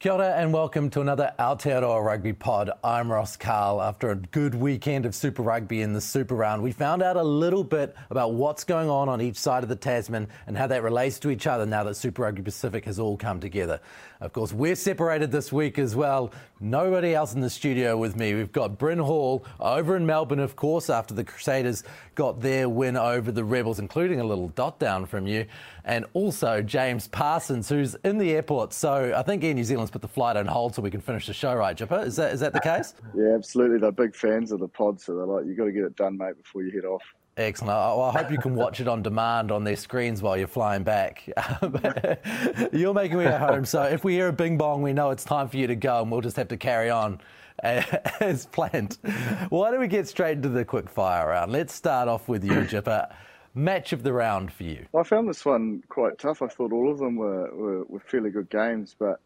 Kia ora and welcome to another Aotearoa Rugby Pod. I'm Ross Karl. After a good weekend of Super Rugby in the Super Round, we found out a little bit about what's going on on each side of the Tasman and how that relates to each other now that Super Rugby Pacific has all come together. Of course, we're separated this week as well. Nobody else in the studio with me. We've got Bryn Hall over in Melbourne, of course, after the Crusaders got their win over the Rebels, including a little dot down from you. And also James Parsons, who's in the airport. So I think Air New Zealand's put the flight on hold so we can finish the show, right, Jipper? Is that, is that the case? Yeah, absolutely. They're big fans of the pod, so they're like, you've got to get it done, mate, before you head off. Excellent. I, hope you can watch it on demand on their screens while you're flying back. you're making me at home, so if we hear a bing bong, we know it's time for you to go, and we'll just have to carry on as planned. Why don't we get straight into the quick fire round? Let's start off with you, Jipper. Match of the round for you. I found this one quite tough. I thought all of them were, were, were fairly good games, but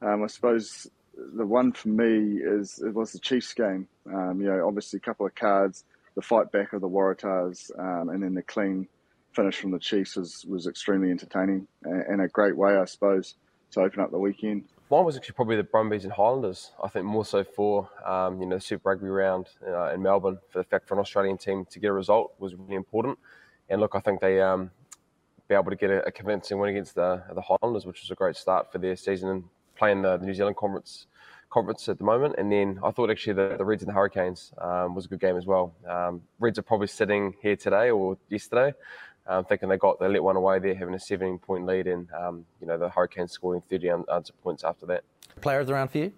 um, I suppose the one for me is it was the Chiefs game. Um, you know, obviously a couple of cards the fight back of the Waratahs um, and then the clean finish from the Chiefs was, was extremely entertaining and a great way, I suppose, to open up the weekend. Mine was actually probably the Brumbies and Highlanders. I think more so for um, you know the Super Rugby round uh, in Melbourne. For the fact for an Australian team to get a result was really important. And look, I think they um, be able to get a, a, convincing win against the the Highlanders, which was a great start for their season and playing the, the New Zealand Conference conference at the moment. And then I thought actually the, the Reds and the Hurricanes um, was a good game as well. Um, Reds are probably sitting here today or yesterday, um, thinking they got they let one away there, having a 17 point lead, and um, you know the Hurricanes scoring 30 unanswered points after that. Player of the round for you?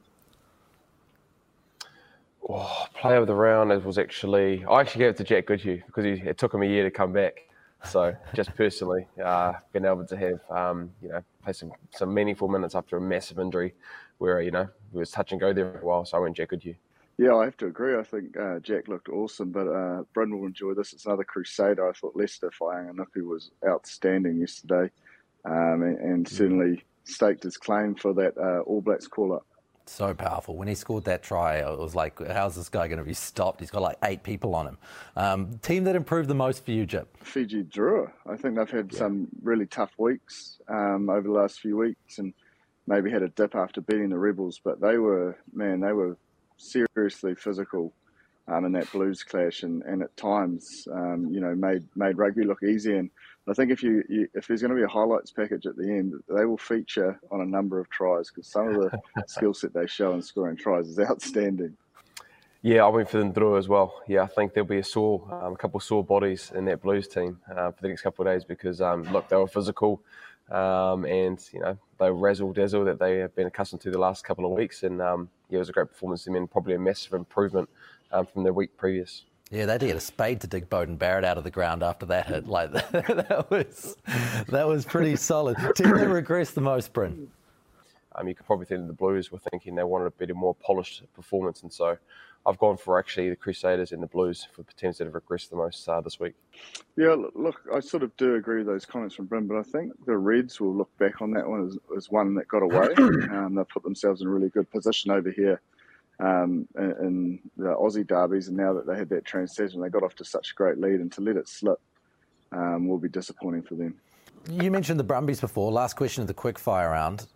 Oh, player of the round was actually I actually gave it to Jack Goodhue because he, it took him a year to come back. So just personally, uh, being able to have um, you know play some, some meaningful minutes after a massive injury where you know it was touch and go there for a while. So I went Jack Goodhue. Yeah, I have to agree. I think uh, Jack looked awesome, but uh, Brendan will enjoy this. It's another Crusader. I thought Leicester Fainga'anuku was outstanding yesterday, um, and, and, certainly staked his claim for that uh, All Blacks call up. So powerful. When he scored that try, it was like, how's this guy going to be stopped? He's got like eight people on him. Um, team that improved the most for you, Jip? Fiji Drua. I think they've had yeah. some really tough weeks um, over the last few weeks, and maybe had a dip after beating the Rebels, but they were man, they were seriously physical um, in that Blues clash, and, and at times, um, you know, made made rugby look easy. And I think if you, you if there's going to be a highlights package at the end, they will feature on a number of tries because some of the skill set they show in scoring tries is outstanding. Yeah, I went for them through as well. Yeah, I think there'll be a sore, um, a couple of sore bodies in that Blues team uh, for the next couple of days because um, look, they were physical um, and you know they razzle dazzle that they have been accustomed to the last couple of weeks. And um, yeah, it was a great performance I mean, probably a massive improvement um, from the week previous. Yeah, they did a spade to dig Beauden Barrett out of the ground after that hit. Like that was that was pretty solid. Team that regressed the most, Bryn. Um, you could probably think the Blues were thinking they wanted a bit of more polished performance, and so I've gone for actually the Crusaders and the Blues for the teams that have regressed the most uh, this week. Yeah, look, I sort of do agree with those comments from Bryn, but I think the Reds will look back on that one as, as one that got away. um, they put themselves in a really good position over here um, in, in, the Aussie derbies, and now that they had that transition, they got off to such a great lead, and to let it slip um, will be disappointing for them. You mentioned the Brumbies before. Last question of the quick fire round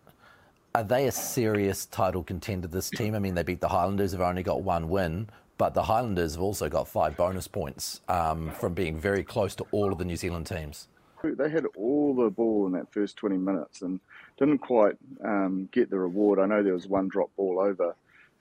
are they a serious title contender, this team? I mean, they beat the Highlanders, have only got one win, but the Highlanders have also got five bonus points um, from being very close to all of the New Zealand teams. They had all the ball in that first 20 minutes and didn't quite um, get the reward. I know there was one drop ball over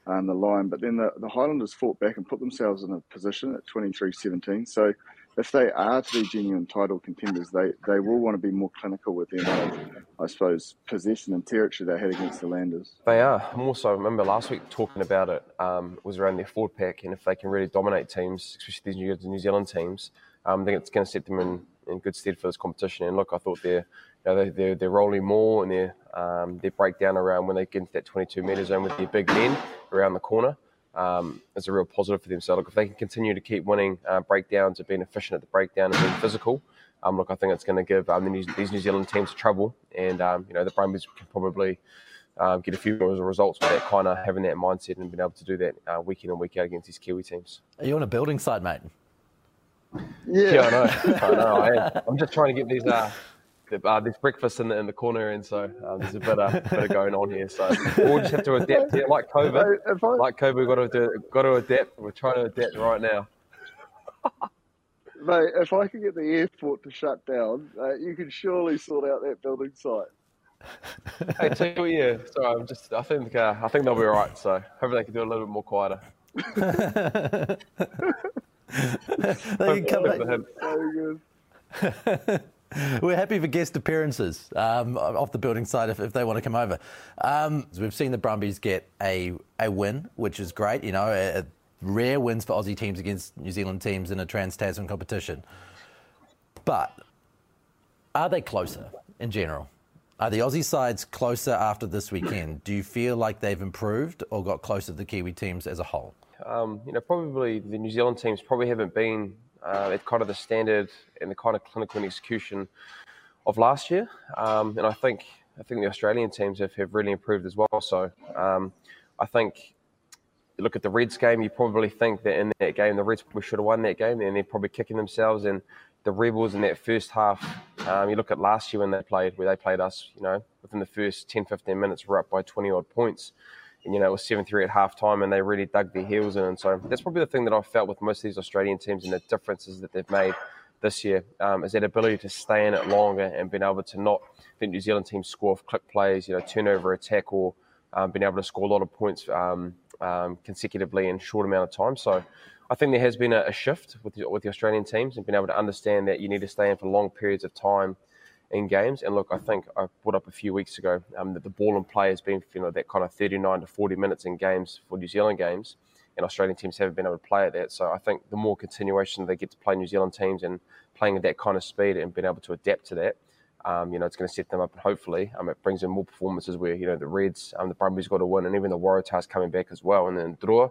um, the line, but then the, the Highlanders fought back and put themselves in a position at 23 17. So if they are to be genuine title contenders, they, they will want to be more clinical with the amount of, I suppose, possession and territory they had against the Landers. They are. I'm also, I remember last week talking about it, um, was around their forward pack, and if they can really dominate teams, especially these New Zealand teams, um, I think it's going to set them in, in good stead for this competition. And look, I thought they're, you know, they're, they're, rolling more and their, um, their breakdown around when they get into that 22 metre zone with their big men around the corner um, is a real positive for them. So, look, if they can continue to keep winning uh, breakdowns and being efficient at the breakdown and being physical, um, look, I think it's going to give um, the New, these New Zealand teams trouble. And, um, you know, the Brumbies can probably um, get a few more results with that kind of having that mindset and being able to do that uh, week in and week out against these Kiwi teams. Are you on a building site, mate? Yeah, yeah I know. I know. I am. I'm just trying to get these uh, uh, there's breakfast in the, in the corner, and so um, there's a bit of, bit of going on here. So we'll just have to adapt here, like COVID. I, like COVID, we've got to do, got to adapt. We're trying to adapt right now. Mate, if I can get the airport to shut down, uh, you can surely sort out that building site. hey, you yeah. Sorry, I'm just. I think uh, I think they'll be all right. So hopefully they can do it a little bit more quieter. they can come back. So good. We're happy for guest appearances um, off the building side if, if they want to come over. Um, we've seen the Brumbies get a, a win, which is great. You know, a, a rare wins for Aussie teams against New Zealand teams in a Trans Tasman competition. But are they closer in general? Are the Aussie sides closer after this weekend? Do you feel like they've improved or got closer to the Kiwi teams as a whole? Um, you know, probably the New Zealand teams probably haven't been uh, it's kind of the standard and the kind of clinical execution of last year. Um, and I think I think the Australian teams have, have really improved as well. So um, I think look at the Reds game, you probably think that in that game the Reds probably should have won that game, and they're probably kicking themselves. And the Rebels in that first half, um, you look at last year when they played, where they played us, you know, within the first 10, 15 minutes, we're up by 20 odd points you know, it was 7 3 at half time and they really dug their heels in. And so that's probably the thing that I've felt with most of these Australian teams and the differences that they've made this year um, is that ability to stay in it longer and being able to not, I think New Zealand teams score off click plays, you know, turnover attack or um, being able to score a lot of points um, um, consecutively in short amount of time. So I think there has been a, a shift with the, with the Australian teams and being able to understand that you need to stay in for long periods of time in games. And look, I think I brought up a few weeks ago um, that the ball and play has been, you know, that kind of 39 to 40 minutes in games for New Zealand games, and Australian teams haven't been able to play at that. So I think the more continuation they get to play New Zealand teams and playing at that kind of speed and being able to adapt to that, um, you know, it's going to set them up and hopefully um, it brings in more performances where, you know, the Reds, um, the Brumbies got to win and even the Waratahs coming back as well and then Drua.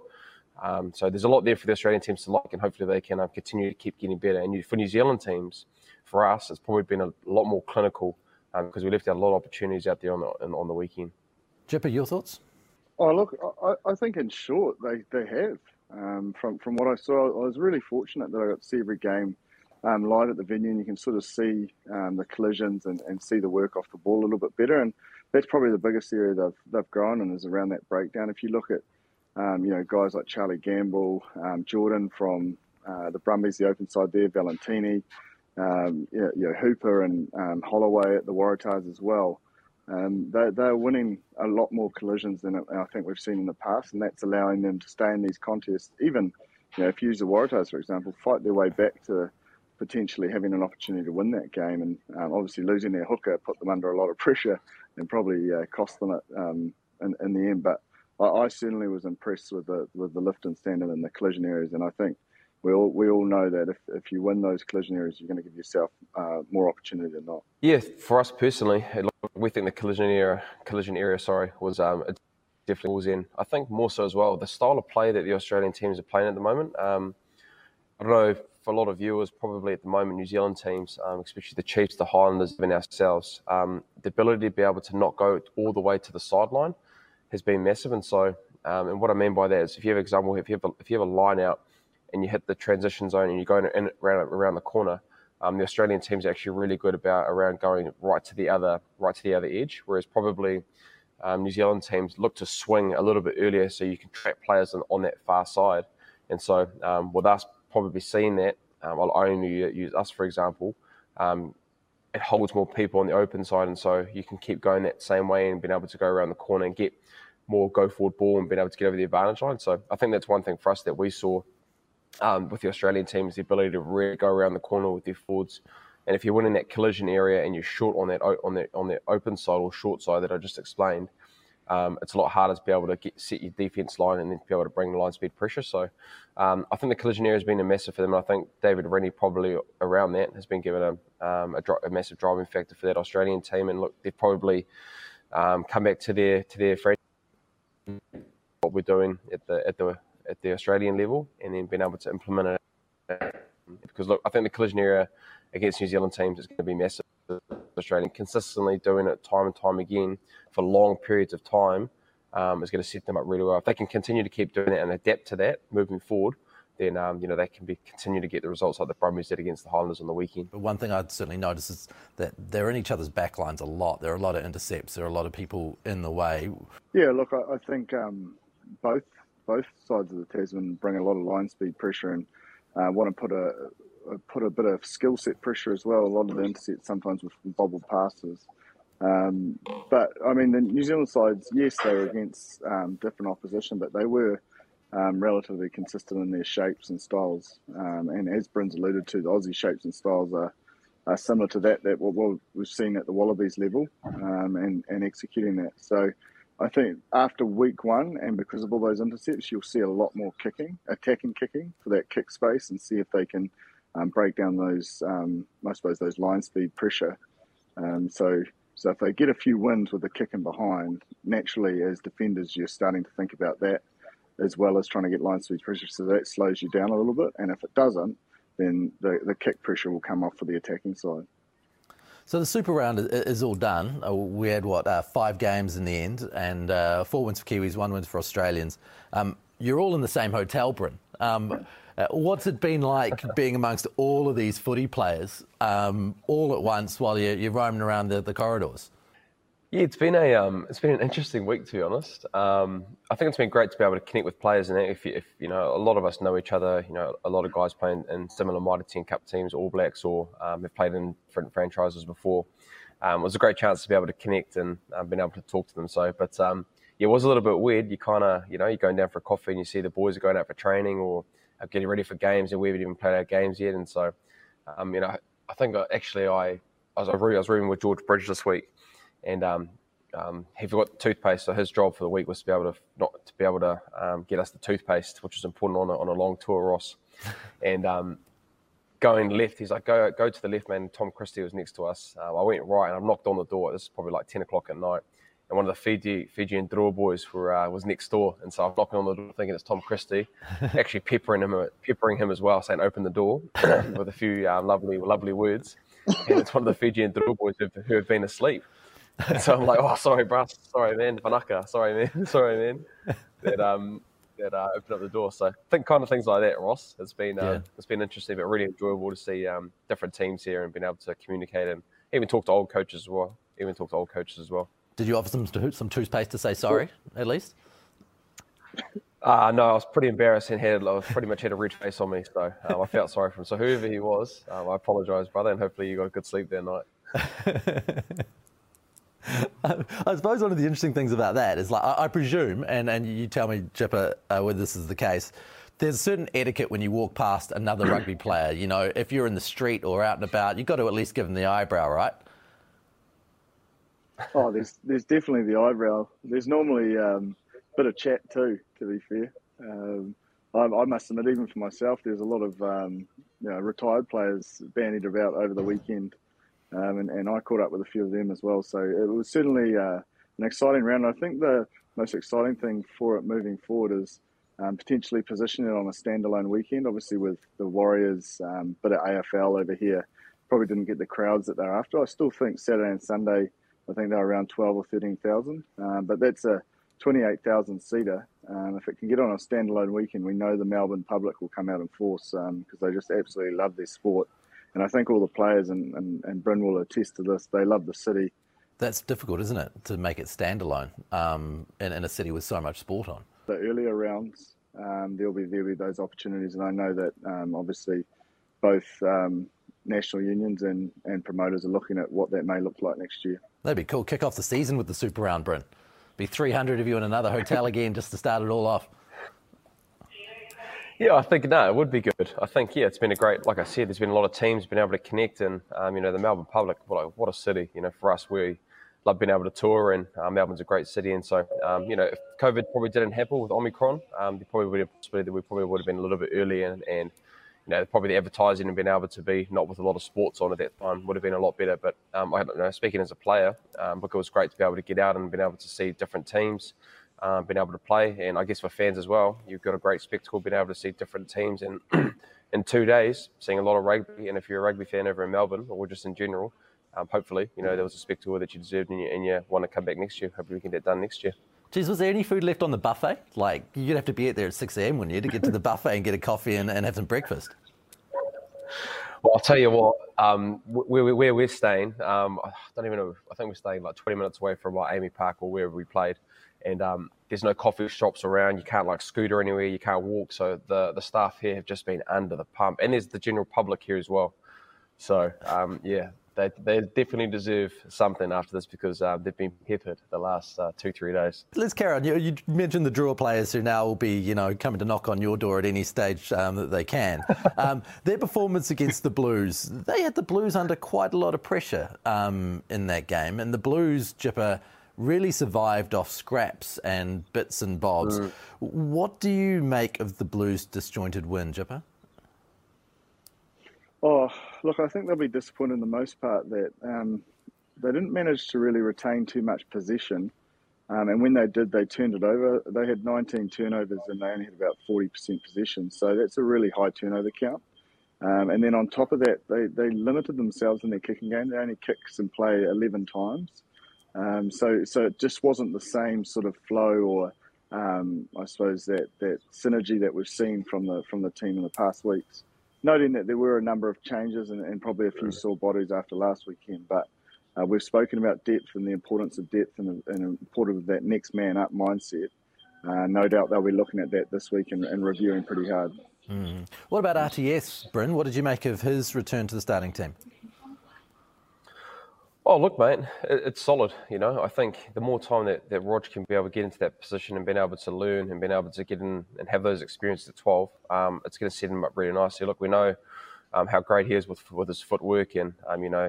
Um, so there's a lot there for the Australian teams to like and hopefully they can uh, continue to keep getting better. And for New Zealand teams, for us, it's probably been a lot more clinical because um, we left out a lot of opportunities out there on the on the weekend. Jipper, your thoughts? Oh, look, I, I think in short they they have. Um, from from what I saw, I was really fortunate that I got to see every game um, live at the venue, and you can sort of see um, the collisions and, and see the work off the ball a little bit better. And that's probably the biggest area they've they've grown and is around that breakdown. If you look at um, you know guys like Charlie Gamble, um, Jordan from uh, the Brumbies, the open side there, Valetini um, you, know, Hooper and um, Holloway at the Waratahs as well. Um, they, they're winning a lot more collisions than I think we've seen in the past, and that's allowing them to stay in these contests. Even, you know, if you use the Waratahs, for example, fight their way back to potentially having an opportunity to win that game. And um, obviously, losing their hooker put them under a lot of pressure and probably uh, cost them it um, in, in, the end. But I, I, certainly was impressed with the with the lift and standard in the collision areas, and I think we all we all know that if, if you win those collision areas, you're going to give yourself uh, more opportunity than not. Yeah, for us personally, we think the collision area collision area sorry was um, definitely was in. I think more so as well the style of play that the Australian teams are playing at the moment. Um, I don't know for a lot of viewers, probably at the moment, New Zealand teams, um, especially the Chiefs, the Highlanders, and ourselves, um, the ability to be able to not go all the way to the sideline has been massive. And so, um, and what I mean by that is, if you have example, if you have a, if you have a line out and you hit the transition zone and you go in, in around, around the corner, um, the Australian team's actually really good about around going right to the other right to the other edge, whereas probably um, New Zealand teams look to swing a little bit earlier so you can trap players on, on that far side. And so um, with us probably seeing that, um, I'll only use us for example. Um, it holds more people on the open side, and so you can keep going that same way and being able to go around the corner and get more go forward ball and being able to get over the advantage line. So I think that's one thing for us that we saw um, with the Australian team is the ability to really go around the corner with their forwards. And if you're in that collision area and you're short on that on that on that open side or short side that I just explained, um, it's a lot harder to be able to get, set your defence line and then be able to bring the line speed pressure. So um, I think the collision area has been a massive for them. And I think David Rennie probably around that has been given a, um, a, a, massive driving factor for that Australian team. And look, they've probably um, come back to their to their friend what we're doing at the at the at the Australian level, and then being able to implement it. Because look, I think the collision area against New Zealand teams is going to be massive. Australian consistently doing it time and time again for long periods of time um, is going to set them up really well. If they can continue to keep doing it and adapt to that moving forward, then um, you know they can be continue to get the results like the Brumbies did against the Highlanders on the weekend. But one thing I'd certainly notice is that they're in each other's backlines a lot. There are a lot of intercepts. There are a lot of people in the way. Yeah, look, I, I think um, both both sides of the Tasman bring a lot of line speed pressure and uh, want to put a put a bit of skill set pressure as well. A lot of the intercepts sometimes with bobbled passes. Um, but I mean, the New Zealand sides, yes, they were against um, different opposition, but they were um, relatively consistent in their shapes and styles. Um, and as Bryn's alluded to, the Aussie shapes and styles are, are similar to that that what we've seen at the Wallabies level um, and, and executing that. So I think after week one, and because of all those intercepts, you'll see a lot more kicking, attacking kicking for that kick space and see if they can um, break down those, um, I suppose, those line speed pressure. Um, so so if they get a few wins with the kicking behind, naturally as defenders, you're starting to think about that as well as trying to get line speed pressure. So that slows you down a little bit. And if it doesn't, then the, the kick pressure will come off for the attacking side. So the Super Round is all done. Uh, we had, what, uh, five games in the end, and uh, four wins for Kiwis, one win for Australians. Um, you're all in the same hotel, Bryn. Um, uh, what's it been like being amongst all of these footy players um, all at once while you're, you're roaming around the, the corridors? Yeah, it's been a um, it's been an interesting week to be honest. Um, I think it's been great to be able to connect with players, and if, if you know, a lot of us know each other. You know, a lot of guys playing in similar Mitre 10 Cup teams, All Blacks, or um, have played in different franchises before. Um, it was a great chance to be able to connect and uh, been able to talk to them. So, but um, yeah, it was a little bit weird. You kind of, you know, you're going down for a coffee and you see the boys are going out for training or getting ready for games, and we haven't even played our games yet. And so, um, you know, I think actually I, I was I was rooming with George Bridge this week, and um, um, he forgot the toothpaste. So his job for the week was to be able to not to be able to um, get us the toothpaste, which was important on a, on a long tour, Ross. and um, going left, he's like, go go to the left, man. Tom Christie was next to us. Uh, I went right, and I knocked on the door. This is probably like ten o'clock at night and one of the Fiji Fijian Drua boys were uh, was next door, and so I'm knocking on the door thinking it's Tom Christie, actually peppering him peppering him as well, saying open the door with a few um, lovely lovely words, and it's one of the Fijian Drua boys who, who have been asleep. So I'm like, oh, sorry, bro, sorry, man, Vanaka, sorry, man, sorry, man, that um that uh, opened up the door. So I think kind of things like that, Ross. It's been uh, yeah. it's been interesting, but really enjoyable to see um, different teams here and being able to communicate and even talk to old coaches as well. Even talk to old coaches as well. Did you offer them some toothpaste to say sorry, at least? Uh, no, I was pretty embarrassed and had I pretty much had a red face on me, so um, I felt sorry for him. So whoever he was, um, I apologise, brother, and hopefully you got a good sleep that night. I suppose one of the interesting things about that is, like, I, I presume, and, and you tell me, Jipper, uh, whether this is the case. There's a certain etiquette when you walk past another rugby player. You know, if you're in the street or out and about, you've got to at least give them the eyebrow, right? Oh, there's there's definitely the eyebrow. There's normally um, a bit of chat too. To be fair, um, I, I, must admit, even for myself, there's a lot of um, you know, retired players bandied about over the weekend, um, and, and, I caught up with a few of them as well. So it was certainly uh, an exciting round. I think the most exciting thing for it moving forward is um, potentially positioning it on a standalone weekend. Obviously, with the Warriors, um, bit of AFL over here, probably didn't get the crowds that they're after. I still think Saturday and Sunday I think they're around 12 or 13,000. Um, but that's a 28,000 seater. Um, if it can get on a standalone weekend, we know the Melbourne public will come out in force because um, they just absolutely love their sport. And I think all the players, and, and, and Bryn will attest to this, they love the city. That's difficult, isn't it, to make it standalone um, in, in, a city with so much sport on? The earlier rounds, um, there'll be there'll be those opportunities, and I know that um, obviously both national unions and, and promoters are looking at what that may look like next year. That'd be cool. Kick off the season with the Super Round, Bryn. Be 300 of you in another hotel again just to start it all off. Yeah, I think no, it would be good. I think yeah, it's been a great. Like I said, there's been a lot of teams been able to connect, and um, you know the Melbourne public. What a, what a city! You know, for us, we love being able to tour, and uh, Melbourne's a great city. And so, um, you know, if COVID probably didn't happen with Omicron, um, there probably would have possibility that we probably would have been a little bit earlier, and, and you know, probably the advertising and being able to be not with a lot of sports on at that time would have been a lot better. But um, I don't know, speaking as a player, um, look, it was great to be able to get out and been able to see different teams um, being able to play. And I guess for fans as well, you've got a great spectacle being able to see different teams in in two days, seeing a lot of rugby. And if you're a rugby fan over in Melbourne or just in general, um, hopefully, you know, there was a spectacle that you deserved and you, and you want to come back next year. Hopefully we can get that done next year. Geez, was there any food left on the buffet? Like, you'd have to be out there at 6 a.m., wouldn't you, to get to the buffet and get a coffee and, and have some breakfast? Well, I'll tell you what, um, where, where, we're staying, um, I don't even know, I think we're staying like 20 minutes away from like AAMI Park or wherever we played and um, there's no coffee shops around. You can't like scooter anywhere. You can't walk. So the the staff here have just been under the pump, and there's the general public here as well. So um, yeah, they they definitely deserve something after this because uh, they've been peppered the last uh, two three days. Let's carry on. You, you, mentioned the Drua players who now will be you know coming to knock on your door at any stage um, that they can. Um, their performance against the Blues, they had the Blues under quite a lot of pressure um, in that game, and the Blues, Jipper really survived off scraps and bits and bobs. Mm. What do you make of the Blues' disjointed win, Jipper? Oh, look, I think they'll be disappointed in the most part that um, they didn't manage to really retain too much possession. Um, and when they did, they turned it over. They had 19 turnovers and they only had about 40% possession. So that's a really high turnover count. Um, and then on top of that, they, they limited themselves in their kicking game. They only kicked and play 11 times. Um, so, so it just wasn't the same sort of flow or, um, I suppose that, that synergy that we've seen from the from the team in the past weeks. Noting that there were a number of changes and, and probably a few sore bodies after last weekend, but uh, we've spoken about depth and the importance of depth and, and importance of that next man up mindset. Uh, no doubt they'll be looking at that this week and, and reviewing pretty hard. Mm. What about RTS, Bryn? What did you make of his return to the starting team? Oh, look, mate, it's solid. You know, I think the more time that, that Rog can be able to get into that position and being able to learn and being able to get in and have those experiences at 12, um, it's going to set him up really nicely. Look, we know um, how great he is with with his footwork, and um, you know,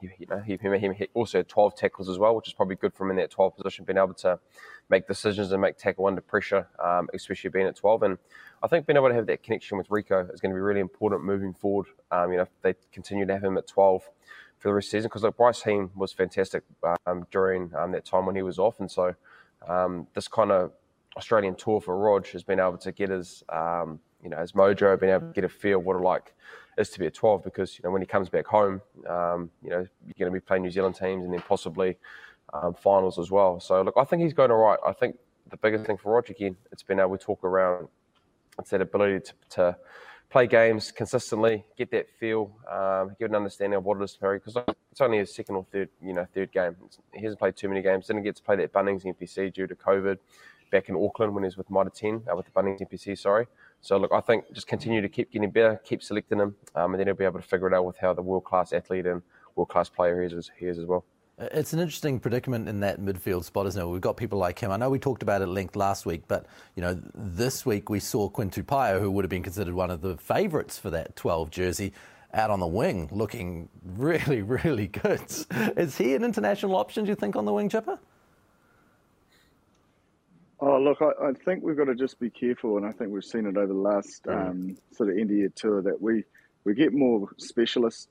he, you know, he, he, also had 12 tackles as well, which is probably good for him in that 12 position, being able to make decisions and make tackle under pressure, um, especially being at 12. And I think being able to have that connection with Rieko is going to be really important moving forward. Um, you know, if they continue to have him at 12 for the rest of the season because like Bryce Heem was fantastic um, during um, that time when he was off, and so um, this kind of Australian tour for Rog has been able to get his um, you know his mojo, been able to get a feel what it like is to be a 12 because you know when he comes back home, um, you know you're going to be playing New Zealand teams and then possibly finals as well. So look, I think he's going all right. I think the biggest thing for Rog again, it's been able to talk around. It's that ability to, to play games consistently, get that feel, um, get an understanding of what it is to play. Because it's only his second or third, you know, third game. He hasn't played too many games. Didn't get to play that Bunnings NPC due to COVID back in Auckland when he was with Mitre 10, uh, with the Bunnings NPC, sorry. So, look, I think just continue to keep getting better, keep selecting him, um, and then he'll be able to figure it out with how the world class athlete and world class player he is, he is as well. It's an interesting predicament in that midfield spot, isn't it? We've got people like him. I know we talked about it at length last week, but you know, this week we saw Quinn Tupaea, who would have been considered one of the favourites for that 12 jersey, out on the wing, looking really, really good. Is he an international option? Do you think on the wing, Jipper? Oh, look, I, I, think we've got to just be careful, and I think we've seen it over the last mm. um, sort of India tour that we we get more specialist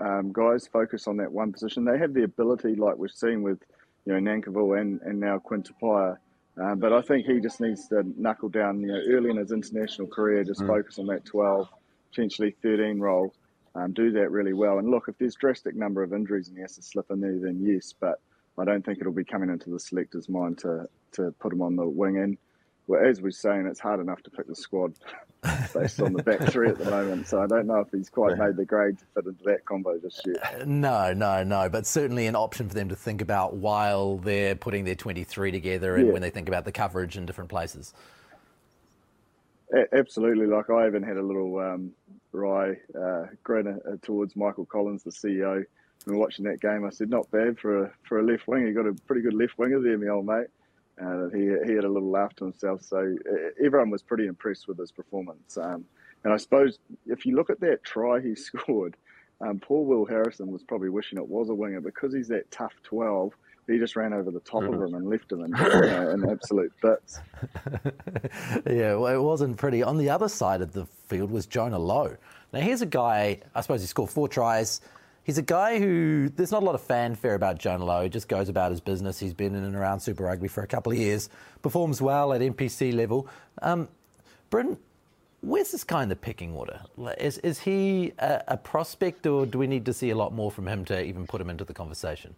um, guys focus on that one position. They have the ability, like we've seen with you know Nankivell and, and now Quinn Um, but I think he just needs to knuckle down, you know, early in his international career, just mm. focus on that 12, potentially 13 role, um, do that really well. And look, if there's drastic number of injuries and he has to slip in there, then yes, but I don't think it'll be coming into the selector's mind to, to put him on the wing. And well, as we're saying, it's hard enough to pick the squad based on the back three at the moment. So I don't know if he's quite made the grade to fit into that combo just yet. Uh, no, no, no. But certainly an option for them to think about while they're putting their 23 together and yeah. when they think about the coverage in different places. A- absolutely. Like I even had a little um, wry uh, grin uh, towards Michael Collins, the CEO. When watching that game, I said, "Not bad for a for a left winger. You got a pretty good left winger there, my old mate." Uh, he he had a little laugh to himself. So everyone was pretty impressed with his performance. Um, and I suppose if you look at that try he scored, um, Paul Will Harrison was probably wishing it was a winger because he's that tough twelve he just ran over the top mm-hmm. of him and left him in, uh, in absolute bits. yeah, well, it wasn't pretty. On the other side of the field was Jonah Lowe. Now, here's a guy, I suppose he scored four tries. He's a guy who, there's not a lot of fanfare about Jonah Lowe. He just goes about his business. He's been in and around Super Rugby for a couple of years, performs well at NPC level. Um, Bryn, where's this guy in the picking order? Is, is he a, a prospect, or do we need to see a lot more from him to even put him into the conversation?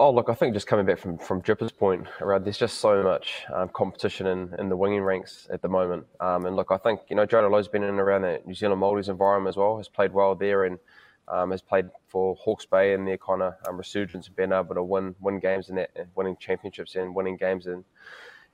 Oh, look, I think just coming back from, from Jipper's point around, there's just so much um, competition in, in the winging ranks at the moment. Um, and look, I think, you know, Jonah Lowe's been in and around the New Zealand Māoris environment as well, has played well there and um, has played for Hawke's Bay and their kind of um, resurgence and being able to win win games in that, winning championships and winning games in,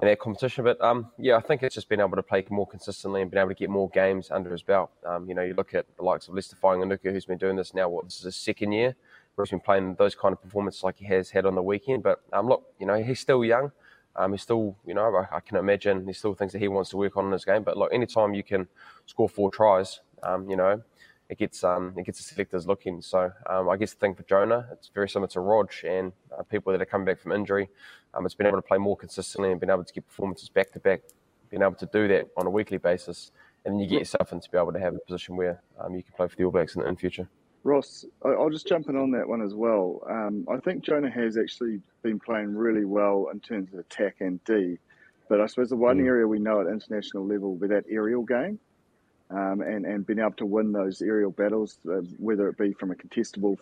in that competition. But um, yeah, I think it's just been able to play more consistently and been able to get more games under his belt. Um, you know, you look at the likes of Leicester Fainga'anuku, who's been doing this now, what, this is his second year he's been playing those kind of performances like he has had on the weekend. But um, look, you know, he's still young. Um, he's still, you know, I, I, can imagine there's still things that he wants to work on in his game. But look, anytime you can score four tries, um, you know, it gets um, it gets the selectors looking. So um, I guess the thing for Jonah, it's very similar to Rog and uh, people that are coming back from injury. Um, it's been able to play more consistently and been able to get performances back to back, being able to do that on a weekly basis, and then you get yourself into be able to have a position where um, you can play for the All Blacks in, the in future. Ross, I'll just jump in on that one as well. Um, I think Jonah has actually been playing really well in terms of attack and D, but I suppose the one mm. area we know at international level with that aerial game um, and, and being able to win those aerial battles, uh, whether it be from a contestable.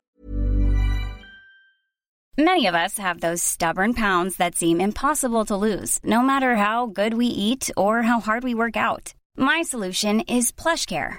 Many of us have those stubborn pounds that seem impossible to lose, no matter how good we eat or how hard we work out. My solution is PlushCare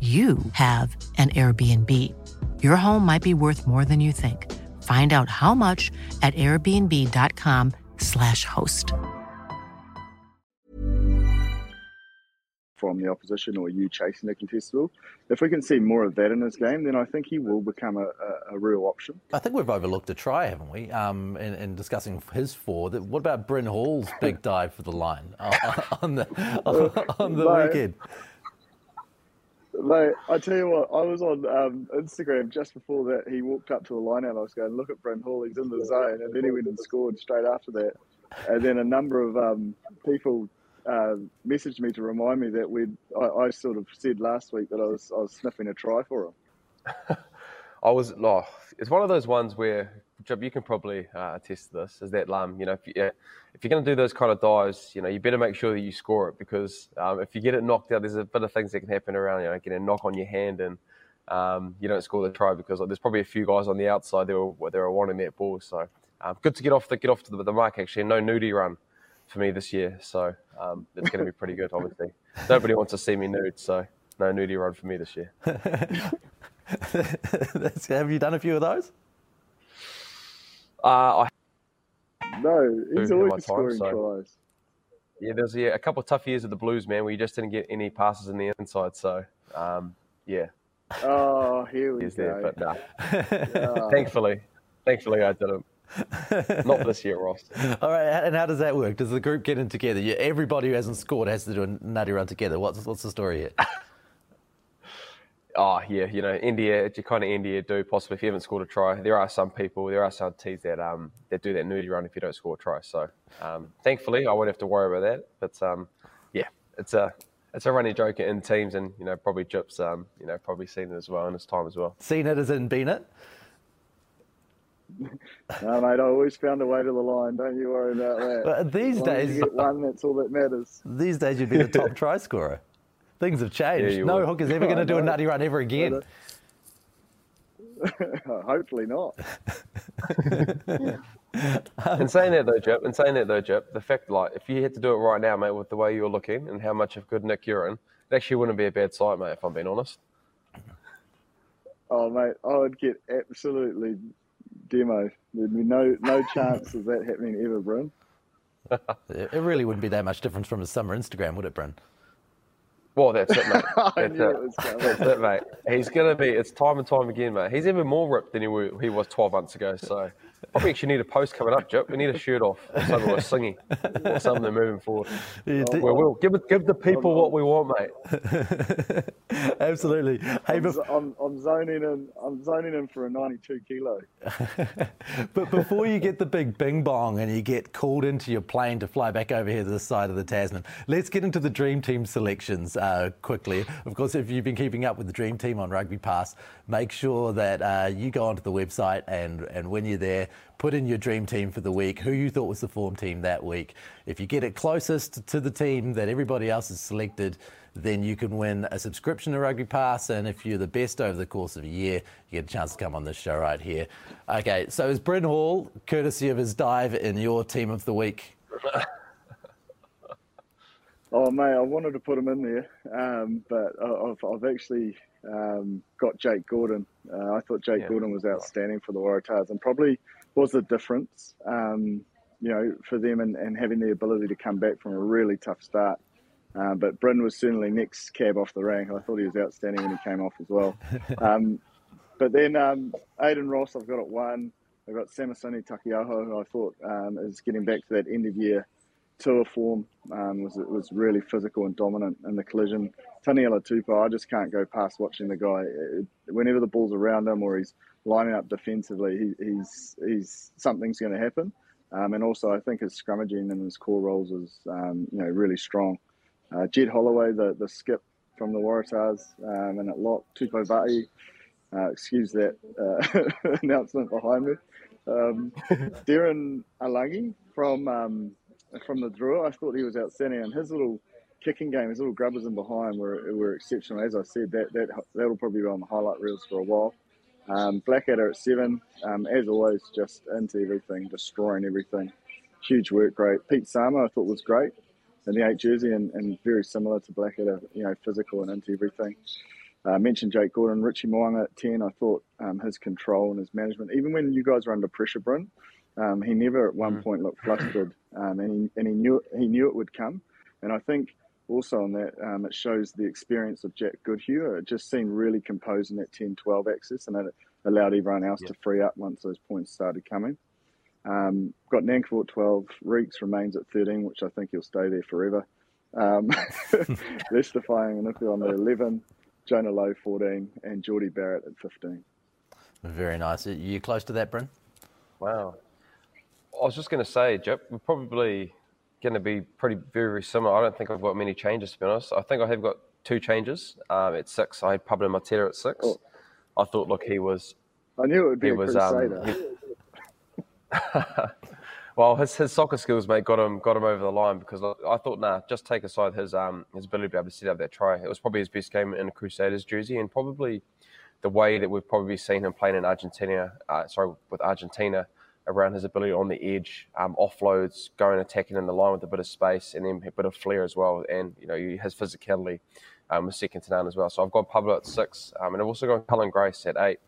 you have an Airbnb. Your home might be worth more than you think. Find out how much at airbnb.com/slash host. From the opposition or you chasing the contestable. If we can see more of that in his game, then I think he will become a, a, a real option. I think we've overlooked a try, haven't we, um, in, in, discussing his four. What about Bryn Hall's big dive for the line on the, on, on the weekend? Mate, I tell you what, I was on um, Instagram just before that. He walked up to the line and I was going, look at Brent Hall, he's in the zone. And then he went and scored straight after that. And then a number of um, people uh, messaged me to remind me that we I, I, sort of said last week that I was, I was sniffing a try for him. I was, oh, it's one of those ones where you can probably uh, attest to this, is that um, you know, if, you, if you're going to do those kind of dives, you know, you better make sure that you score it because um, if you get it knocked out, there's a bit of things that can happen around, you know, getting a knock on your hand and um, you don't score the try because like, there's probably a few guys on the outside that were wanting that ball. So um, good to get off the get off to the, the mark actually. No nudie run for me this year, so um, it's going to be pretty good. Obviously, nobody wants to see me nude, so no nudie run for me this year. Have you done a few of those? Uh, I no, he's always scoring so. tries. Yeah, there's yeah, a couple of tough years of the Blues, man, where you just didn't get any passes in the inside. So, um, yeah. Oh, here we go. There, but nah. oh. thankfully, thankfully, I didn't. Not this year, Ross. All right, and how does that work? Does the group get in together? Yeah, everybody who hasn't scored has to do a nutty run together. What's what's the story here? Oh yeah, you know India. It's kind of India do possibly if you haven't scored a try. There are some people, there are some teams that um that do that nudie run if you don't score a try. So um, thankfully, I won't have to worry about that. But um, yeah, it's a it's a running joke in teams, and you know probably Jip's um you know probably seen it as well in his time as well. Seen it as in been it. no, mate, I always found a way to the line. Don't you worry about that. But these days, you get one, that's all that matters. These days, you'd be the top try scorer. Things have changed. Yeah, no would. hooker's ever going to do a nutty run ever again. Hopefully not. in saying that though, Jip, in saying that though, Jip, the fact like if you had to do it right now, mate, with the way you're looking and how much of good nick you're in, it actually wouldn't be a bad sight, mate. If I'm being honest. Oh, mate, I would get absolutely demo. There'd be no no chance of that happening ever, Bryn. It really wouldn't be that much difference from a summer Instagram, would it, Bryn? Well, that's it, mate. That's it. it. That's it, mate. He's gonna be. It's time and time again, mate. He's even more ripped than he, were, he was 12 months ago. So probably actually need a post coming up, Jip. We need a shirt off, or something, or a singy, or something moving forward. You do- Well, we'll give give the people what we want, mate. Absolutely. Hey, I'm, bef- z- I'm, I'm zoning in. I'm zoning in for a 92 kilo. but before you get the big bing bong and you get called into your plane to fly back over here to the side of the Tasman, let's get into the Dream Team selections uh, quickly. Of course, if you've been keeping up with the Dream Team on Rugby Pass, make sure that uh, you go onto the website and, and when you're there, put in your Dream Team for the week, who you thought was the form team that week. If you get it closest to the team that everybody else has selected, then you can win a subscription to Rugby Pass. And if you're the best over the course of a year, you get a chance to come on this show right here. Okay, so is Bryn Hall, courtesy of his dive, in your team of the week? Oh, mate, I wanted to put him in there, um, but I've, I've actually um, got Jake Gordon. Uh, I thought Jake Yeah. Gordon was outstanding for the Waratahs and probably was the difference, um, you know, for them and, and having the ability to come back from a really tough start. Uh, but Bryn was certainly next cab off the rank. I thought he was outstanding when he came off as well. Um, but then um, Aidan Ross, I've got at one. I've got Samisoni Taukei'aho, who I thought um, is getting back to that end of year tour form. Um, was was really physical and dominant in the collision. Taniela Tupou, I just can't go past watching the guy. Whenever the ball's around him or he's lining up defensively, he, he's he's something's going to happen. Um, and also, I think his scrummaging and his core roles is um, you know really strong. Uh, Jed Holloway, the, the skip from the Waratahs, um, and at lock, Tupou Vaa'i, uh, excuse that uh, announcement behind me. Um, Darren Alangi from um, from the Drua, I thought he was outstanding, and his little kicking game, his little grubbers in behind were, were exceptional. As I said, that that that'll probably be on the highlight reels for a while. Um, Blackadder at seven, um, as always, just into everything, destroying everything. Huge work rate. Pete Samu, I thought was great in the eight jersey and, and very similar to Blackadder, you know, physical and into everything. Uh, I mentioned Jake Gordon, Richie Mo'unga at 10. I thought um, his control and his management, even when you guys were under pressure, Bryn, um, he never at one point looked flustered, um, and, he, and he knew he knew it would come. And I think also on that, um, it shows the experience of Jack Goodhue. It just seemed really composed in that 10-12 axis, and it allowed everyone else to free up once those points started coming. Um, got Nankivell at 12. Reeks remains at 13, which I think he'll stay there forever. Um, Lester Fying and on the 11, Jonah Lowe 14, and Jordie Barrett at 15. Very nice. Are you close to that, Bryn? Wow. I was just going to say, Jip, we're probably going to be pretty very, very similar. I don't think I've got many changes, to be honest. I think I have got two changes. Um, at six, I had Pablo Matera at six. Oh. I thought, look, he was I knew it would be he a was um, crusader. he- well, his, his soccer skills, mate, got him got him over the line because I, I thought, nah, just take aside his um his ability to be able to set up that try. It was probably his best game in a Crusaders jersey, and probably the way that we've probably seen him playing in Argentina, uh, sorry, with Argentina, around his ability on the edge, um, offloads, going attacking in the line with a bit of space, and then a bit of flair as well, and you know his physicality um, was second to none as well. So I've got Pablo at six, um, and I've also got Cullen Grace at eight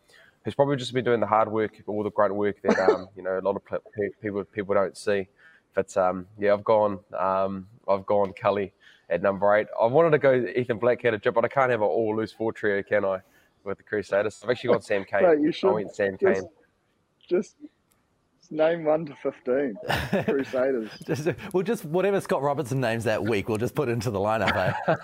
who's probably just been doing the hard work, all the grunt work that um, you know a lot of pe- pe- people people don't see. But um, yeah, I've gone um, I've gone Cully at number eight. I wanted to go Ethan Blackadder, a drop, but I can't have an all loose four trio, can I? With the Crusaders, I've actually gone Sam Cane. Mate, I went Sam just, Cane. just name one to 15. Crusaders. Just, we'll just, whatever Scott Robertson names that week, we'll just put into the lineup, eh?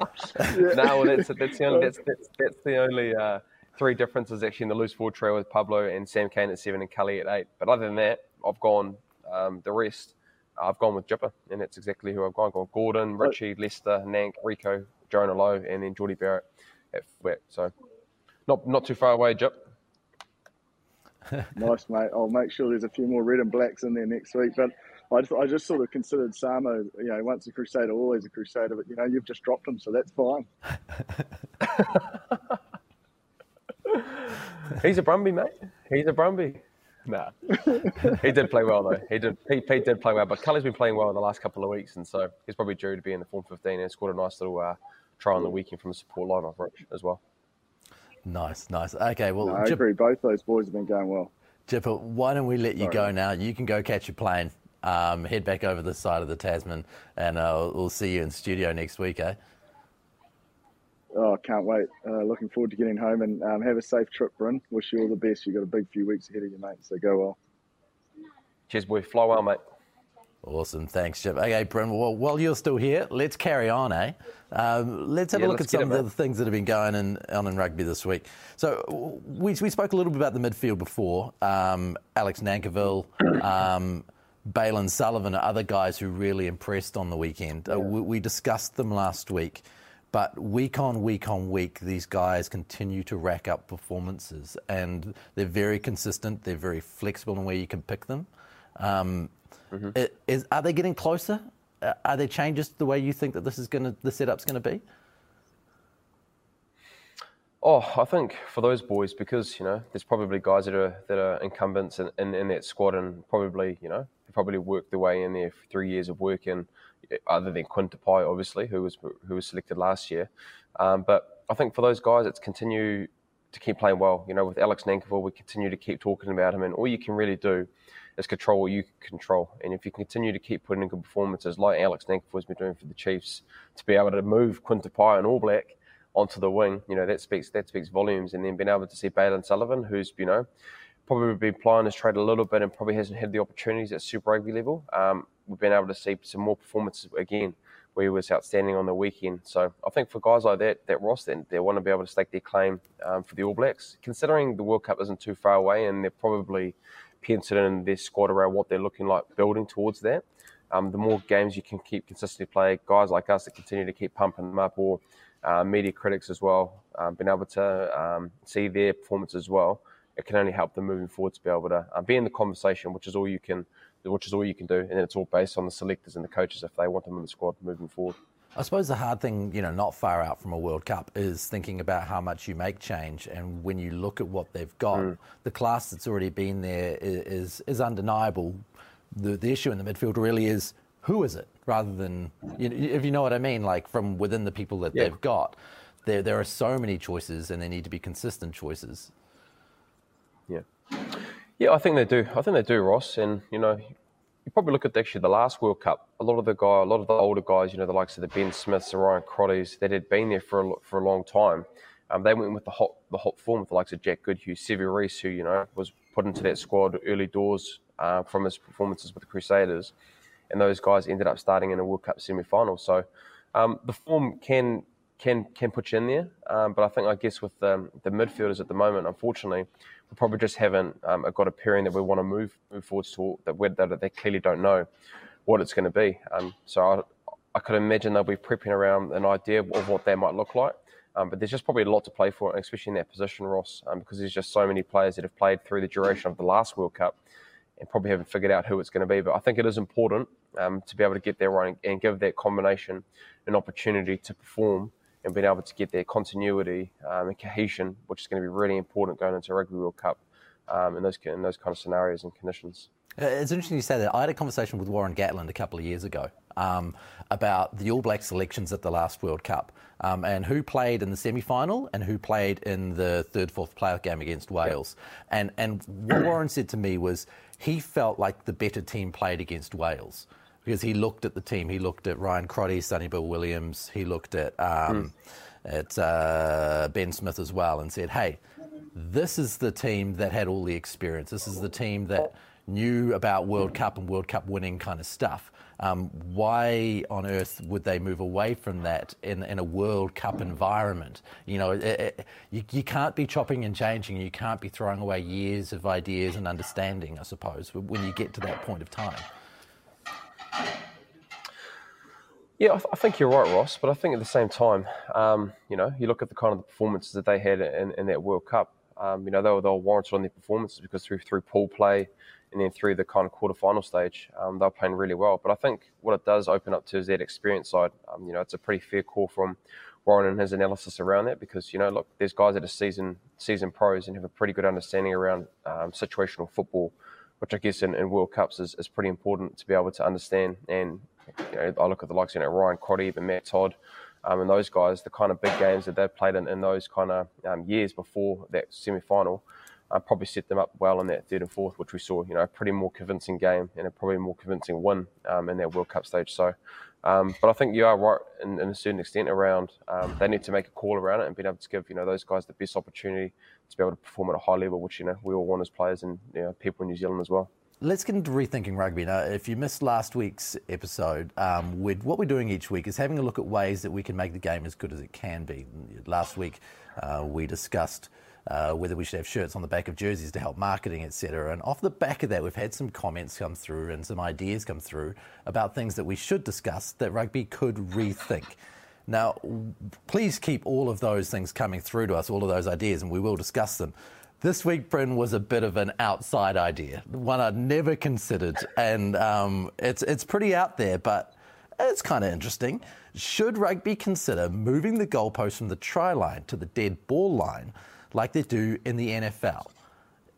no, well, that's, that's the only, that's, that's, that's the only uh, three differences actually in the loose forward trio with Pablo and Sam Cane at seven and Cully at eight. But other than that, I've gone um, the rest. I've gone with Jipper, and that's exactly who I've gone. I've gone Gordon, Richie, Lester, Nank, Rieko, Jonah Lowe, and then Jordie Barrett at fullback. So not not too far away, Jip. nice, mate. I'll make sure there's a few more red and blacks in there next week. But I just, I just sort of considered Samo, you know, once a Crusader, always a Crusader. But, you know, you've just dropped him, so that's fine. He's a Brumby, mate. He's a Brumby. Nah, he did play well though. He did. He, he did play well, but Cully's been playing well in the last couple of weeks, and so he's probably due to be in the form 15 and scored a nice little uh, try on the weekend from a support line off Rich as well. Nice, nice. Okay, well, no, I Jip, agree. Both those boys have been going well. Jipper, why don't we let you Sorry. go now? You can go catch your plane, um, head back over the side of the Tasman, and uh, we'll see you in studio next week, eh? Oh, can't wait. Uh, looking forward to getting home and um, have a safe trip, Bryn. Wish you all the best. You've got a big few weeks ahead of you, mate, so go well. Cheers, boy. Fly well, mate. Awesome. Thanks, Jeff. Okay, Bryn, well, while you're still here, let's carry on, eh? Um, let's have yeah, a look at some of the things that have been going in, on in rugby this week. So, we, we spoke a little bit about the midfield before. Um, Alex Nankivell, um, Bailyn Sullivan are other guys who really impressed on the weekend. Uh, yeah. Uh, we, we discussed them last week. But week on week on week, these guys continue to rack up performances, and they're very consistent. They're very flexible in where you can pick them. Um, mm-hmm. is, are they getting closer? Uh, are there changes to the way you think that this is going to the setup's going to be? Oh, I think for those boys, because you know, there's probably guys that are that are incumbents in, in, in that squad, and probably you know, probably worked their way in there for three years of work and other than Quinn Tupaea, obviously, who was who was selected last year. Um, but I think for those guys, it's continue to keep playing well. You know, with Alex Nankivell, we continue to keep talking about him, and all you can really do is control what you can control. And if you continue to keep putting in good performances like Alex Nankivell has been doing for the Chiefs, to be able to move Quinn Tupaea and All Black onto the wing, you know, that speaks that speaks volumes. And then being able to see Bailyn Sullivan, who's you know probably been plying his trade a little bit and probably hasn't had the opportunities at Super Rugby level. Um, we've been able to see some more performances again where he was outstanding on the weekend. So I think for guys like that, that Ross, then they want to be able to stake their claim um, for the All Blacks. Considering the World Cup isn't too far away and they're probably penciled in their squad around what they're looking like building towards that. Um, the more games you can keep consistently play, guys like us that continue to keep pumping them up, or uh, media critics as well, um, being able to um, see their performance as well, it can only help them moving forward to be able to uh, be in the conversation, which is all you can which is all you can do. And it's all based on the selectors and the coaches if they want them in the squad moving forward. I suppose the hard thing, you know, not far out from a World Cup, is thinking about how much you make change. And when you look at what they've got, mm. the class that's already been there is is undeniable. The the issue in the midfield really is who is it, rather than you know, if you know what I mean, like from within the people that yeah. they've got. There there are so many choices, and they need to be consistent choices. Yeah. Yeah, I think they do. I think they do, Ross. And you know, you probably look at actually the last World Cup. A lot of the guy, a lot of the older guys, you know, the likes of the Ben Smiths, the Ryan Crotties, that had been there for a, for a long time. Um, they went with the hot the hot form with the likes of Jack Goodhue, Sevu Reece, who you know was put into that squad early doors uh, from his performances with the Crusaders, and those guys ended up starting in a World Cup semi final. So um, the form can can can put you in there, um, but I think I guess with the, the midfielders at the moment, unfortunately, we probably just haven't um, got a pairing that we want to move move forwards to that, we, that they clearly don't know what it's going to be. Um, so I, I, could imagine they'll be prepping around an idea of what that might look like. Um, but there's just probably a lot to play for, especially in that position, Ross, um, because there's just so many players that have played through the duration of the last World Cup and probably haven't figured out who it's going to be. But I think it is important um, to be able to get there right and give that combination an opportunity to perform and being able to get their continuity um, and cohesion, which is going to be really important going into Rugby World Cup um, in those in those kind of scenarios and conditions. Uh, it's interesting you say that. I had a conversation with Warren Gatland a couple of years ago um, about the All Black selections at the last World Cup um, and who played in the semi final and who played in the third, fourth playoff game against Wales. Yep. And, and what Warren said to me was he felt like the better team played against Wales because he looked at the team. He looked at Ryan Crotty, Sonny Bill Williams. He looked at um, mm. at uh, Ben Smith as well, and said, "Hey, this is the team that had all the experience. This is the team that knew about World Cup and World Cup winning kind of stuff." Um, why on earth would they move away from that in, in a World Cup environment? You know, it, it, you, you can't be chopping and changing. You can't be throwing away years of ideas and understanding, I suppose, when you get to that point of time. Yeah, I, th- I, think you're right, Ross. But I think at the same time, um, you know, you look at the kind of the performances that they had in, in that World Cup. Um, you know, they were, they were warranted on their performances because through through pool play and then through the kind of quarterfinal stage, um, they were playing really well. But I think what it does open up to is that experience side. Um, you know, it's a pretty fair call from Warren and his analysis around that because you know, look, there's guys that are season season pros and have a pretty good understanding around um, situational football, which I guess in, in World Cups is, is pretty important to be able to understand and you know, I look at the likes of you know, Ryan Crotty, and Matt Todd, um, and those guys, the kind of big games that they've played in, in those kind of um, years before that semi final, uh, probably set them up well in that third and fourth, which we saw, you know, a pretty more convincing game and a probably more convincing win um, in that World Cup stage. So, um, but I think you are right in, in a certain extent around um, they need to make a call around it and be able to give, you know, those guys the best opportunity to be able to perform at a high level, which, you know, we all want as players and you know, people in New Zealand as well. Let's get into rethinking rugby. Now, if you missed last week's episode, um, what we're doing each week is having a look at ways that we can make the game as good as it can be. Last week, uh, we discussed uh, whether we should have shirts on the back of jerseys to help marketing, etc. And off the back of that, we've had some comments come through and some ideas come through about things that we should discuss that rugby could rethink. Now, please keep all of those things coming through to us, all of those ideas, and we will discuss them. This week, Bryn, was a bit of an outside idea, one I'd never considered, and um, it's it's pretty out there, but it's kind of interesting. Should rugby consider moving the goalpost from the try line to the dead ball line, like they do in the NFL?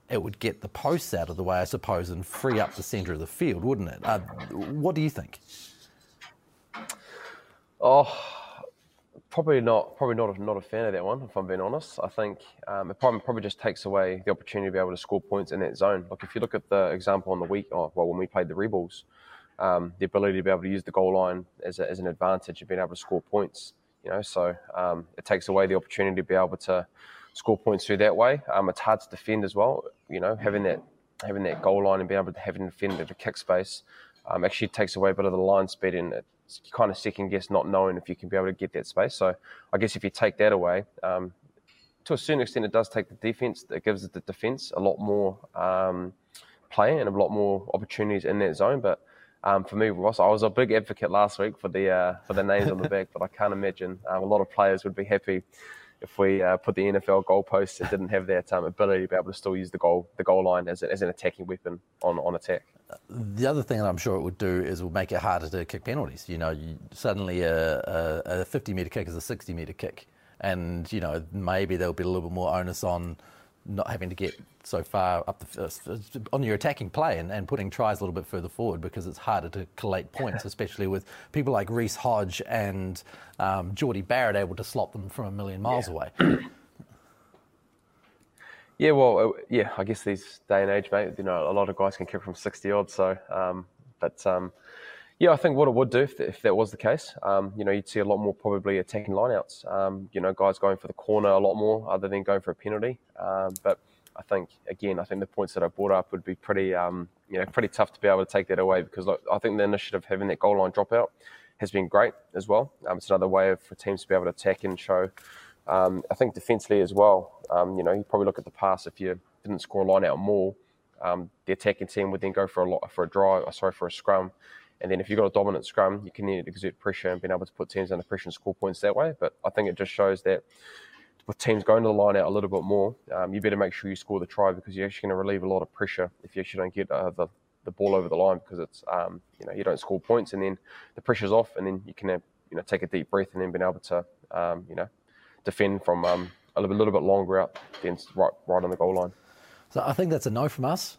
It would get the posts out of the way, I suppose, and free up the centre of the field, wouldn't it? Uh, what do you think? Oh, probably not probably not a, not a fan of that one if I'm being honest. I think um, it probably, probably just takes away the opportunity to be able to score points in that zone. Like if you look at the example on the week, oh, well when we played the Rebels, um, the ability to be able to use the goal line as, a, as an advantage of being able to score points. You know, so um, it takes away the opportunity to be able to score points through that way. Um, it's hard to defend as well. You know, having that having that goal line and being able to have it defend at a kick space um, actually takes away a bit of the line speed and it kind of second guess not knowing if you can be able to get that space. So I guess if you take that away, um, to a certain extent, it does take the defense. It gives the defense a lot more um, play and a lot more opportunities in that zone. But um, for me, Ross, I was a big advocate last week for the uh, for the names on the back, but I can't imagine um, a lot of players would be happy if we uh, put the NFL goalposts and didn't have that um, ability to be able to still use the goal the goal line as, a, as an attacking weapon on on attack. The other thing that I'm sure it would do is it would make it harder to kick penalties. You know, you, suddenly a, a, a 50 metre kick is a 60 metre kick, and you know maybe there'll be a little bit more onus on not having to get so far up the uh, on your attacking play and, and putting tries a little bit further forward because it's harder to collate points, especially with people like Reece Hodge and um, Jordie Barrett able to slot them from a million miles yeah. away. Yeah, well, uh, yeah, I guess these day and age, mate, you know, a lot of guys can kick from 60 odd. So, um, but um, yeah, I think what it would do if, if that was the case, um, you know, you'd see a lot more probably attacking lineouts. Um, you know, guys going for the corner a lot more other than going for a penalty. Um, but I think again, I think the points that I brought up would be pretty, um, you know, pretty tough to be able to take that away because look, I think the initiative having that goal line dropout has been great as well. it's another way for teams to be able to attack and show um, I think defensively as well, um, you know, you probably look at the pass if you didn't score a line out more, um, the attacking team would then go for a lot for a drive, uh, sorry, for a scrum. And then if you've got a dominant scrum, you can exert pressure and being able to put teams under pressure and score points that way. But I think it just shows that with teams going to the line out a little bit more, um, you better make sure you score the try because you're actually going to relieve a lot of pressure if you actually don't get uh, the, the ball over the line because it's um, you know you don't score points and then the pressure's off and then you can uh, you know take a deep breath and then being able to um, you know defend from um, a little, little, bit longer out than right, right on the goal line. So I think that's a no from us.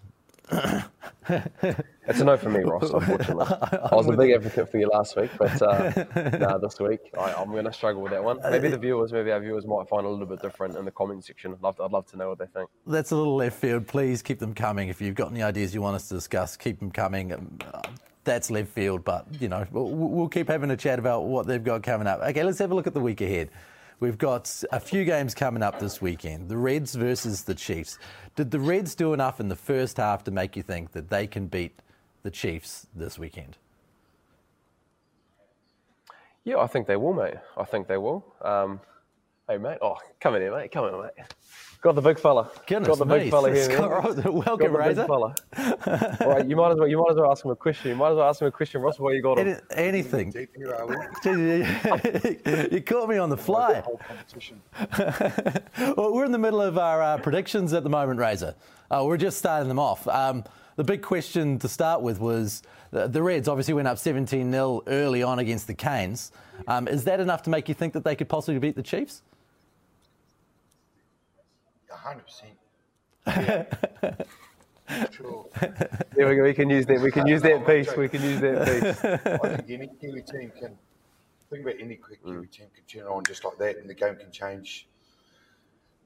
it's a no for me, Ross. Unfortunately, I was a big advocate for you last week, but uh, nah, this week I, am going to struggle with that one. Maybe the viewers, maybe our viewers might find a little bit different in the comment section. I'd love, to, I'd love to know what they think. That's a little left field. Please keep them coming. If you've got any ideas you want us to discuss, keep them coming. Um, that's left field, but you know we'll, we'll keep having a chat about what they've got coming up. Okay, let's have a look at the week ahead. We've got a few games coming up this weekend the Reds versus the Chiefs. Did the Reds do enough in the first half to make you think that they can beat the Chiefs this weekend? Yeah, I think they will, mate. I think they will. Um, hey, mate. Oh, come in here, mate. Come in, mate. Got the big fella. Goodness Got the me. big fella here. man. Welcome, Got the Razor. big fella. All right, you might as well. You might as well ask him a question. You might as well ask him a question, Ross. What you got? him? Any- anything. Deep here, are we? Jeez, you, you caught me on the fly. Well, we're in the middle of our uh, predictions at the moment, Razor. Uh, we're just starting them off. Um, the big question to start with was the, the Reds obviously went up 17 0 early on against the Canes. Um, is that enough to make you think that they could possibly beat the Chiefs? Hundred percent. Sure. There we go. We can use that. We can use that piece. We can use that piece. I think any Kiwi team can think about any quick Mm. Kiwi team can turn it on just like that, and the game can change.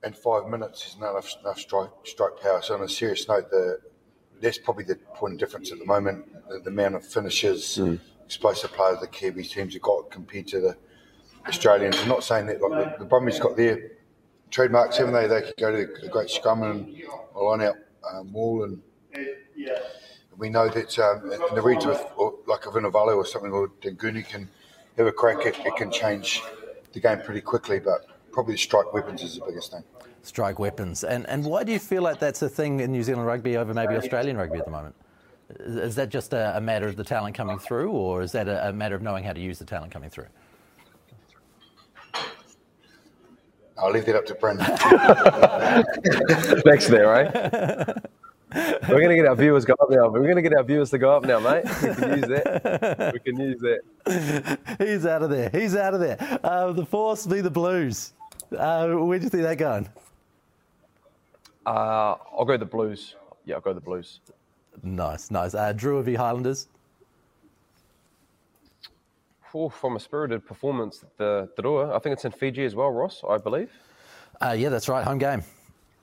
In five minutes, there's not enough, enough strike, strike power. So, on a serious note, the that's probably the point of difference at the moment. The, the amount of finishes, Mm. explosive players the Kiwi teams have got compared to the Australians. I'm not saying that like the, the Brumbies got their trademarks, haven't they? They could go to a great scrum and line out um, wall and we know that um, in the with or like a Vunivalu or something or Daugunu can have a crack. It, it can change the game pretty quickly, but probably the strike weapons is the biggest thing. Strike weapons. And, and why do you feel like that's a thing in New Zealand rugby over maybe Australian rugby at the moment? Is is that just a, a matter of the talent coming through, or is that a, a matter of knowing how to use the talent coming through? I'll leave that up to Brendan. Thanks there, right? We're gonna get our viewers go up now. We're gonna get our viewers to go up now, mate. We can use that. We can use that. He's out of there. He's out of there. Uh, the Force be the Blues. Uh, where do you see that going? Uh, I'll go the Blues. Yeah, I'll go the Blues. Nice, nice. Uh, Drua v Highlanders. Oh, from a spirited performance, the Drua. I think it's in Fiji as well, Ross. I believe. Uh, yeah, that's right. Home game.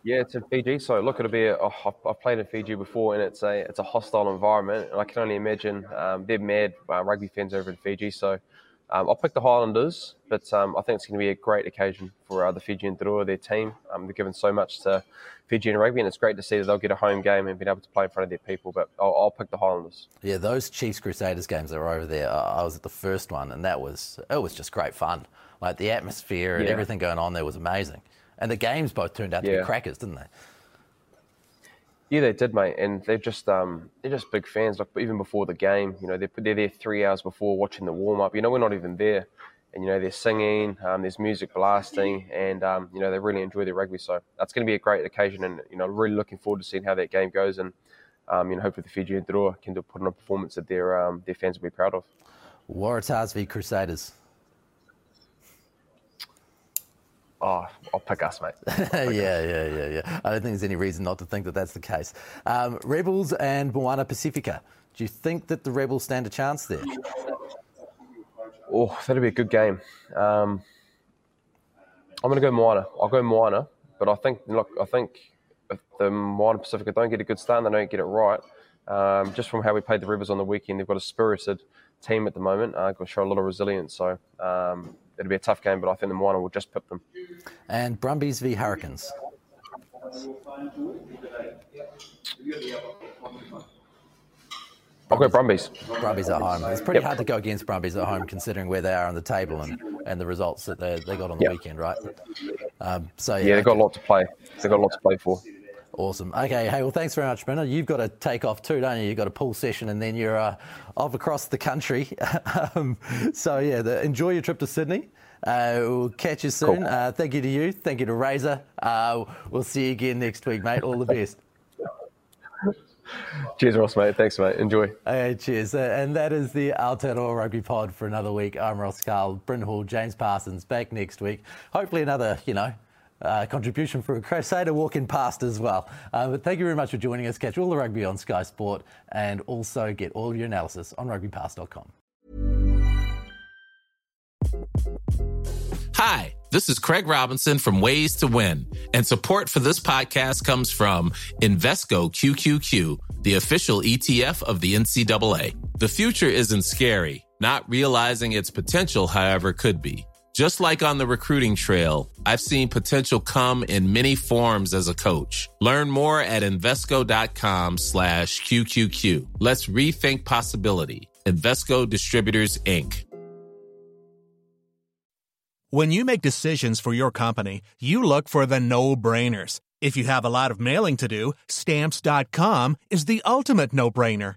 Yeah, it's in Fiji. So look, it'll be. A, oh, I've- I've played in Fiji before, and it's a it's a hostile environment, and I can only imagine um, they're mad uh, rugby fans over in Fiji. So um, I'll pick the Highlanders, but um, I think it's going to be a great occasion for uh, the Fijian Drua, their team. Um, they've given so much to Fijian rugby, and it's great to see that they'll get a home game and be able to play in front of their people. But I'll, I'll pick the Highlanders. Yeah, those Chiefs Crusaders games that were over there. I was at the first one, and that was it was just great fun. Like the atmosphere and Yeah. everything going on there was amazing. And the games both turned out to be crackers, didn't they? Yeah, they did, mate, and they're just um, they're just big fans. Like even before the game, you know, they're they're there three hours before watching the warm up. You know, we're not even there, and you know they're singing, um, there's music blasting, and um, you know they really enjoy their rugby. So that's going to be a great occasion, and you know, really looking forward to seeing how that game goes, and um, you know, hopefully the Fijian Drua can do, put on a performance that their um, their fans will be proud of. Waratahs v Crusaders. Oh, I'll pick us, mate. yeah, yeah, yeah, yeah. I don't think there's any reason not to think that that's the case. Um, Rebels and Moana Pacifica. Do you think that the Rebels stand a chance there? Oh, that'll be a good game. Um, I'm going to go Moana. I'll go Moana, but I think look, I think if the Moana Pacifica don't get a good start and they don't get it right, um, just from how we played the Rebels on the weekend, they've got a spirited team at the moment. Uh, got to show a lot of resilience. So um, it'll be a tough game, but I think the Moana will just pip them. And Brumbies v Hurricanes. I'll go Brumbies. Brumbies at home. It's pretty Yep. hard to go against Brumbies at home considering where they are on the table and, and the results that they, they got on the Yep. weekend, right? Um, so, Yeah, they've got a lot to play. They've got a lot to play for. Awesome. Okay, hey, well, thanks very much, Brenna. You've got to take off too, don't you? You've got a pool session and then you're uh, off across the country. um, so, yeah, the, enjoy your trip to Sydney. Uh, we'll catch you soon. Cool. Uh, thank you to you. Thank you to Razor. Uh, we'll see you again next week, mate. All the best. Cheers, Ross, mate. Thanks, mate. Enjoy. Okay, cheers. Uh, and that is the Aotearoa Rugby Pod for another week. I'm Ross Karl, Bryn Hall, James Parsons back next week. Hopefully, another, you know, uh, contribution for a Crusader walking past as well. Uh, but thank you very much for joining us. Catch all the rugby on Sky Sport and also get all of your analysis on rugbypass.com. Hi, this is Craig Robinson from Ways to Win, and support for this podcast comes from Invesco QQQ, the official ETF of the NCAA. The future isn't scary. Not realizing its potential, however, could be. Just like on the recruiting trail, I've seen potential come in many forms as a coach. Learn more at Invesco.com slash QQQ. Let's rethink possibility. Invesco Distributors, Inc. When you make decisions for your company, you look for the no brainers. If you have a lot of mailing to do, stamps.com is the ultimate no brainer.